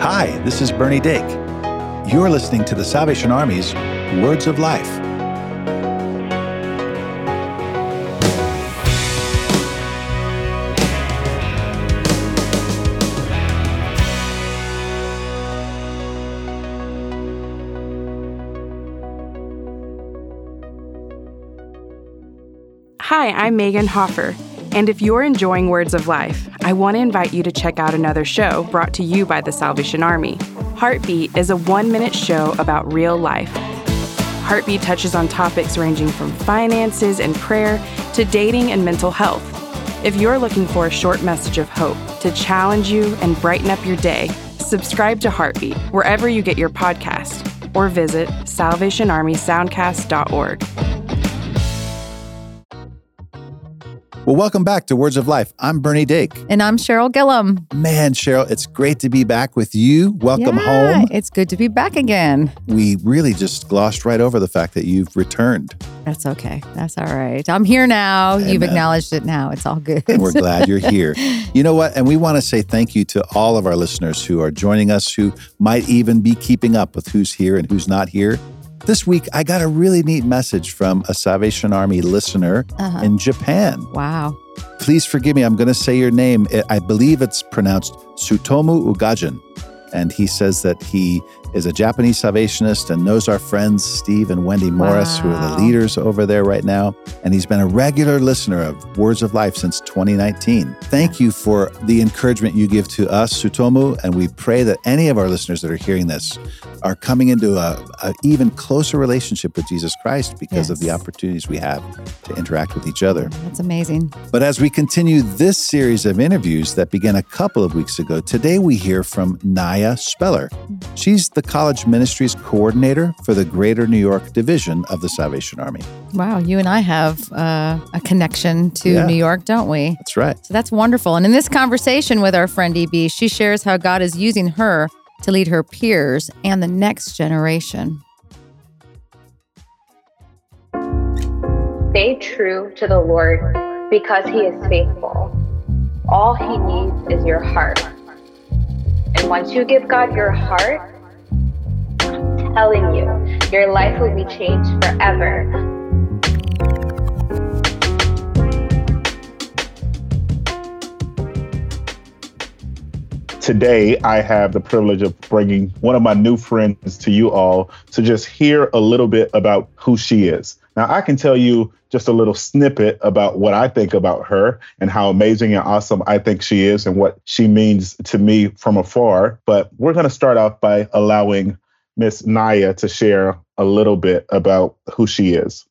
Hi, this is Bernie Dake. You're listening to the Salvation Army's Words of Life. Hi, I'm Megan Hoffer. And if you're enjoying Words of Life, I want to invite you to check out another show brought to you by the Salvation Army. Heartbeat is a one minute show about real life. Heartbeat touches on topics ranging from finances and prayer to dating and mental health. If you're looking for a short message of hope to challenge you and brighten up your day, subscribe to Heartbeat wherever you get your podcast or visit salvationarmysoundcast.org. Well, welcome back to Words of Life. I'm Bernie Dake. And I'm Cheryl Gillum. Man, Cheryl, it's great to be back with you. Welcome Yeah, home. It's good to be back again. We really just glossed right over the fact that you've returned. That's okay. That's all right. I'm here now. You've acknowledged it now. It's all good. And we're glad you're here. You know what? And we want to say thank you to all of our listeners who are joining us, who might even be keeping up with who's here and who's not here. This week, I got a really neat message from a Salvation Army listener Uh-huh. in Japan. wow. Please forgive me. I'm going to say your name. I- I believe it's pronounced Sutomu Ugajin. And he says that he is a Japanese salvationist and knows our friends Steve and Wendy Morris, who are the leaders over there right now. And he's been a regular listener of Words of Life since 2019. Thank you for the encouragement you give to us, Sutomu. And we pray that any of our listeners that are hearing this are coming into a, a even closer relationship with Jesus Christ because of the opportunities we have to interact with each other. That's amazing. But as we continue this series of interviews that began a couple of weeks ago, today we hear from Nya Speller. Mm. She's the college ministries coordinator for the Greater New York Division of the Salvation Army. Wow. You and I have uh, a connection to Yeah. New York, don't we? That's right. So that's wonderful. And in this conversation with our friend EB, she shares how God is using her to lead her peers and the next generation. Stay true to the Lord because He is faithful. All He needs is your heart. And once you give God your heart, I'm telling you, your life will be changed forever. Today, I have the privilege of bringing one of my new friends to you all to just hear a little bit about who she is. Now, I can tell you just a little snippet about what I think about her and how amazing and awesome I think she is and what she means to me from afar. But we're going to start off by allowing Miss Nya to share a little bit about who she is.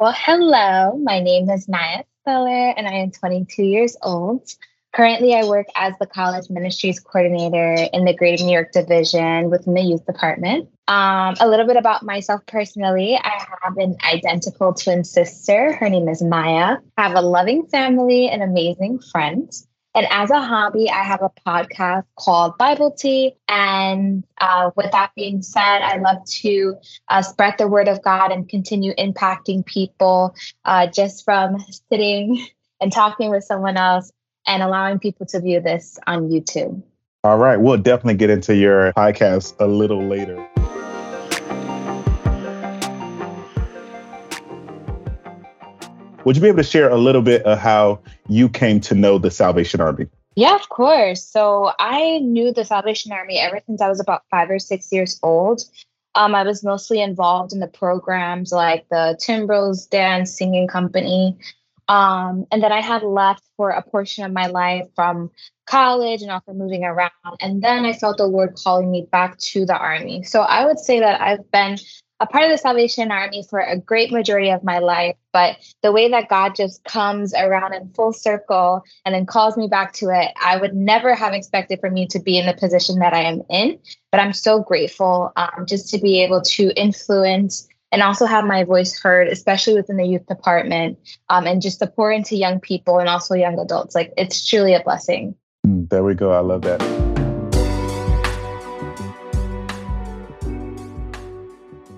Well, hello. My name is Nya Speller, and I am 22 years old. Currently, I work as the college ministries coordinator in the Greater New York Division within the youth department. Um, a little bit about myself personally I have an identical twin sister. Her name is Maya. I have a loving family and amazing friends. And as a hobby, I have a podcast called Bible Tea. And uh, with that being said, I love to uh, spread the word of God and continue impacting people uh, just from sitting and talking with someone else and allowing people to view this on YouTube. All right, we'll definitely get into your podcast a little later. Would you be able to share a little bit of how you came to know the Salvation Army? Yeah, of course. So I knew the Salvation Army ever since I was about five or six years old. Um, I was mostly involved in the programs like the Timbrels Dance Singing Company. Um, and then I had left for a portion of my life from college and also moving around. And then I felt the Lord calling me back to the Army. So I would say that I've been a part of the Salvation Army for a great majority of my life. But the way that God just comes around in full circle and then calls me back to it, I would never have expected for me to be in the position that I am in. But I'm so grateful um, just to be able to influence and also have my voice heard, especially within the youth department, um, and just to pour into young people and also young adults. Like it's truly a blessing. Mm, There we go. I love that.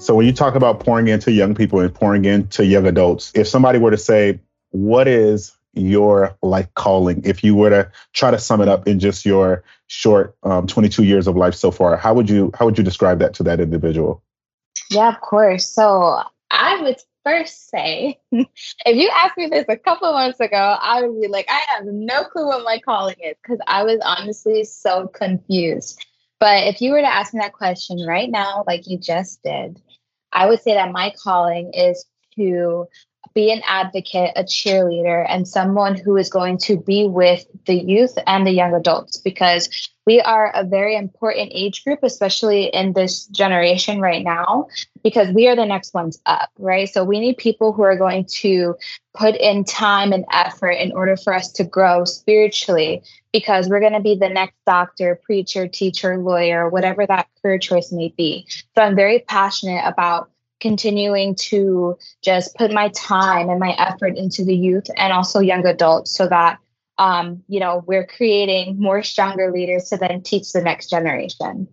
So when you talk about pouring into young people and pouring into young adults, if somebody were to say, what is your life calling? If you were to try to sum it up in just your short um, 22 years of life so far, how would you how would you describe that to that individual? Yeah, of course. So I would first say, if you asked me this a couple months ago, I would be like, I have no clue what my calling is because I was honestly so confused. But if you were to ask me that question right now, like you just did, I would say that my calling is to be an advocate, a cheerleader, and someone who is going to be with the youth and the young adults because we are a very important age group, especially in this generation right now, because we are the next ones up, right? So we need people who are going to put in time and effort in order for us to grow spiritually, because we're going to be the next doctor, preacher, teacher, lawyer, whatever that career choice may be. So I'm very passionate about continuing to just put my time and my effort into the youth and also young adults so that um, you know we're creating more stronger leaders to then teach the next generation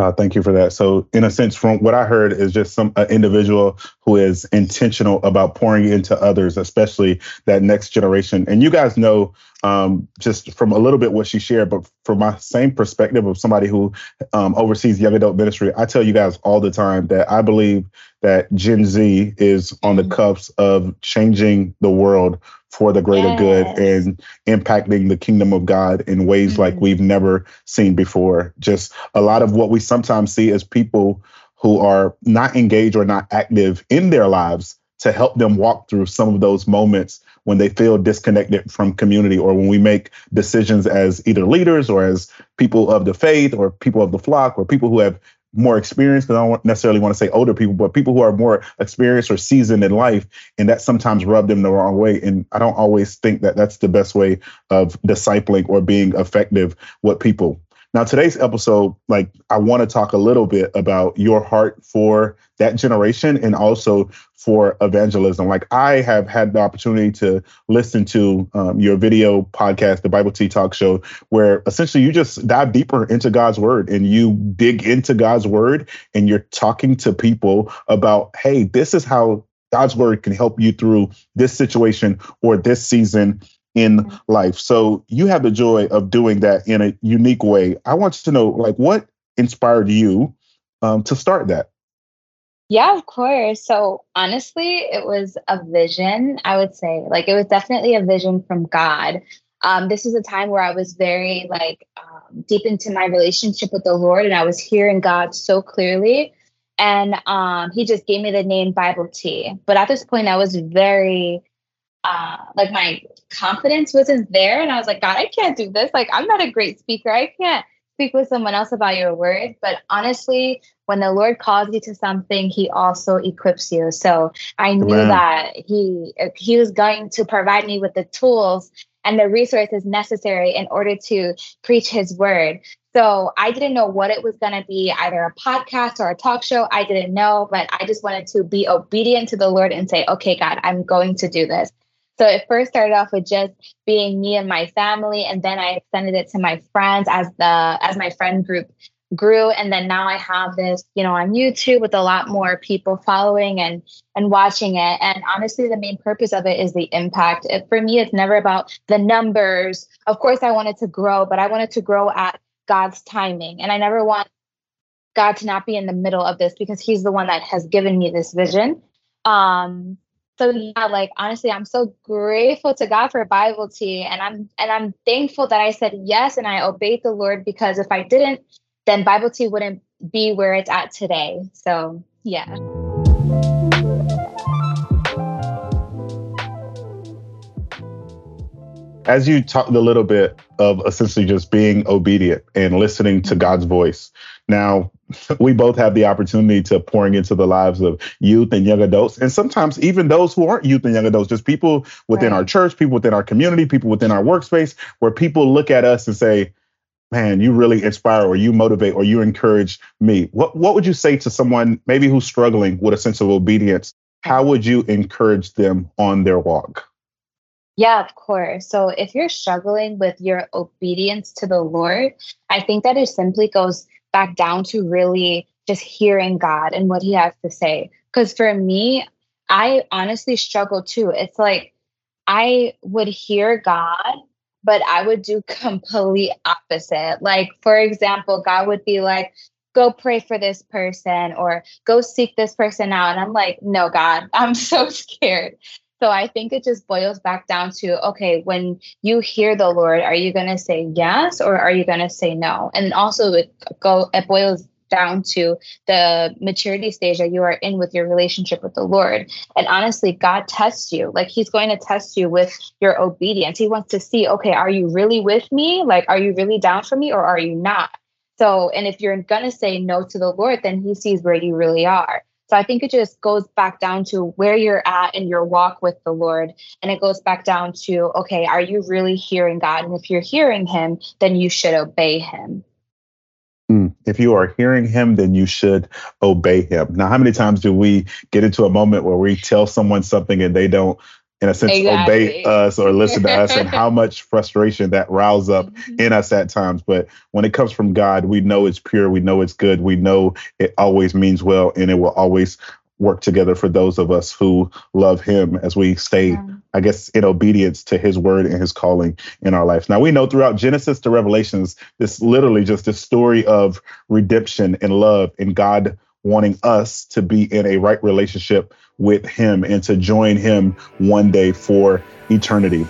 uh, thank you for that. So, in a sense, from what I heard, is just some uh, individual who is intentional about pouring into others, especially that next generation. And you guys know, um, just from a little bit what she shared, but from my same perspective of somebody who um, oversees young adult ministry, I tell you guys all the time that I believe that Gen Z is on the mm-hmm. cuffs of changing the world for the greater yes. good and impacting the kingdom of God in ways mm-hmm. like we've never seen before. Just a lot of what we sometimes see as people who are not engaged or not active in their lives to help them walk through some of those moments when they feel disconnected from community or when we make decisions as either leaders or as people of the faith or people of the flock or people who have more experienced, because I don't necessarily want to say older people, but people who are more experienced or seasoned in life, and that sometimes rub them the wrong way. And I don't always think that that's the best way of discipling or being effective with people. Now, today's episode, like, I want to talk a little bit about your heart for that generation and also for evangelism. Like, I have had the opportunity to listen to um, your video podcast, the Bible Tea Talk Show, where essentially you just dive deeper into God's word and you dig into God's word and you're talking to people about, hey, this is how God's word can help you through this situation or this season in mm-hmm. life. So you have the joy of doing that in a unique way. I want you to know, like, what inspired you um, to start that? Yeah, of course. So honestly, it was a vision, I would say. Like, it was definitely a vision from God. Um, this was a time where I was very like um, deep into my relationship with the Lord, and I was hearing God so clearly. And um, He just gave me the name Bible Tea. But at this point, I was very uh, like my confidence wasn't there. And I was like, God, I can't do this. Like, I'm not a great speaker. I can't speak with someone else about your word. But honestly, when the Lord calls you to something, He also equips you. So I knew that He He was going to provide me with the tools and the resources necessary in order to preach His word. So I didn't know what it was going to be, either a podcast or a talk show. I didn't know, but I just wanted to be obedient to the Lord and say, okay, God, I'm going to do this. So it first started off with just being me and my family, and then I extended it to my friends as the as my friend group grew. And then now i have this you know on youtube with a lot more people following and and watching it. And honestly the main purpose of it is the impact. It, for me it's never about the numbers. Of course i wanted to grow but i wanted to grow at god's timing. And i never want god to not be in the middle of this because he's the one that has given me this vision. Um so yeah like honestly i'm so grateful to god for bible tea and i'm and i'm thankful that i said yes and i obeyed the lord because if i didn't then bible tea wouldn't be where it's at today. So yeah. As you talked a little bit of essentially just being obedient and listening to god's voice. Now we both have the opportunity to pouring into the lives of youth and young adults and sometimes even those who aren't youth and young adults just people within right. our church people within our community people within our workspace where people look at us and say man you really inspire or you motivate or you encourage me what what would you say to someone maybe who's struggling with a sense of obedience how would you encourage them on their walk yeah, of course. So if you're struggling with your obedience to the Lord, I think that it simply goes back down to really just hearing God and what He has to say. Because for me, I honestly struggle too. It's like I would hear God, but I would do complete opposite. Like, for example, God would be like, go pray for this person or go seek this person out. And I'm like, no, God, I'm so scared. So I think it just boils back down to okay, when you hear the Lord, are you going to say yes or are you going to say no? And also it go it boils down to the maturity stage that you are in with your relationship with the Lord. And honestly, God tests you. Like he's going to test you with your obedience. He wants to see, okay, are you really with me? Like are you really down for me or are you not? So, and if you're going to say no to the Lord, then he sees where you really are. So I think it just goes back down to where you're at in your walk with the Lord. And it goes back down to, okay, are you really hearing God? And if you're hearing him, then you should obey him. Mm. If you are hearing him, then you should obey him. Now, how many times do we get into a moment where we tell someone something and they don't, in a sense, exactly. obey us or listen to us, and how much frustration that riles up mm-hmm. in us at times? But when it comes from God, we know it's pure, we know it's good, we know it always means well, and it will always work together for those of us who love him as we stay, yeah. I guess, in obedience to his word and his calling in our lives. Now, we know throughout Genesis to Revelations, this literally just a story of redemption and love and God wanting us to be in a right relationship with him and to join him one day for eternity.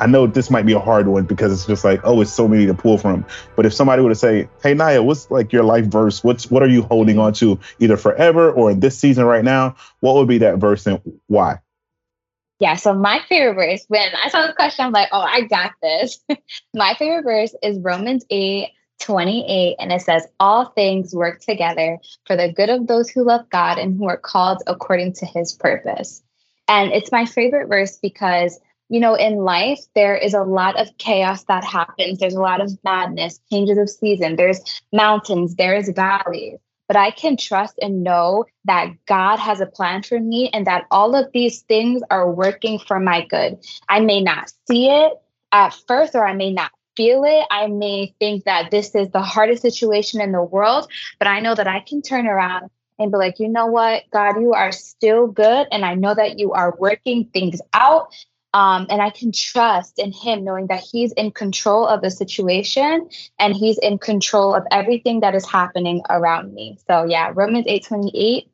I know this might be a hard one because it's just like, oh, it's so many to pull from. But if somebody were to say, hey, Nya, what's like your life verse? What's what are you holding on to either forever or in this season right now? What would be that verse and why? Yeah, so my favorite verse, when I saw the question, I'm like, oh, I got this. my favorite verse is Romans 8, 28, and it says, All things work together for the good of those who love God and who are called according to his purpose. And it's my favorite verse because you know, in life, there is a lot of chaos that happens. There's a lot of madness, changes of season, there's mountains, there's valleys. But I can trust and know that God has a plan for me and that all of these things are working for my good. I may not see it at first, or I may not feel it. I may think that this is the hardest situation in the world, but I know that I can turn around and be like, you know what, God, you are still good. And I know that you are working things out. Um, and I can trust in him knowing that he's in control of the situation and he's in control of everything that is happening around me. So yeah, Romans 8 28.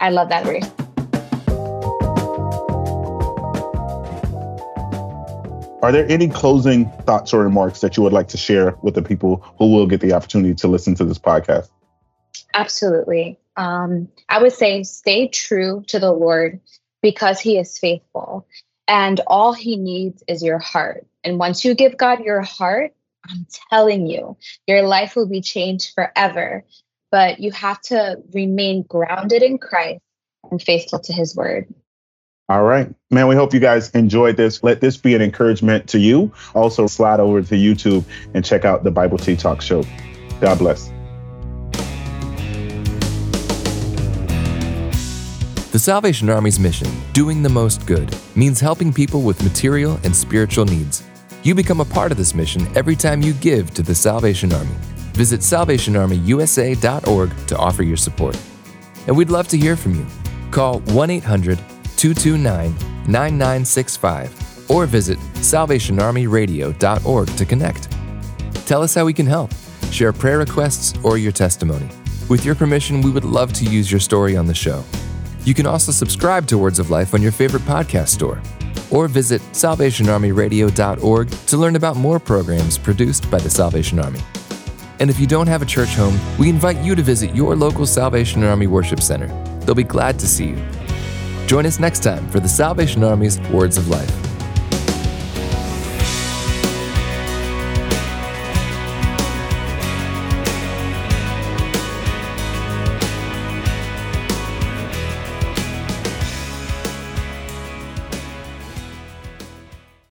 I love that verse. Are there any closing thoughts or remarks that you would like to share with the people who will get the opportunity to listen to this podcast? Absolutely. Um, I would say stay true to the Lord because he is faithful. And all he needs is your heart. And once you give God your heart, I'm telling you, your life will be changed forever. But you have to remain grounded in Christ and faithful to his word. All right. Man, we hope you guys enjoyed this. Let this be an encouragement to you. Also, slide over to YouTube and check out the Bible Tea Talk show. God bless. The Salvation Army's mission, doing the most good, means helping people with material and spiritual needs. You become a part of this mission every time you give to the Salvation Army. Visit salvationarmyusa.org to offer your support. And we'd love to hear from you. Call 1 800 229 9965 or visit salvationarmyradio.org to connect. Tell us how we can help, share prayer requests, or your testimony. With your permission, we would love to use your story on the show. You can also subscribe to Words of Life on your favorite podcast store or visit salvationarmyradio.org to learn about more programs produced by the Salvation Army. And if you don't have a church home, we invite you to visit your local Salvation Army Worship Center. They'll be glad to see you. Join us next time for the Salvation Army's Words of Life.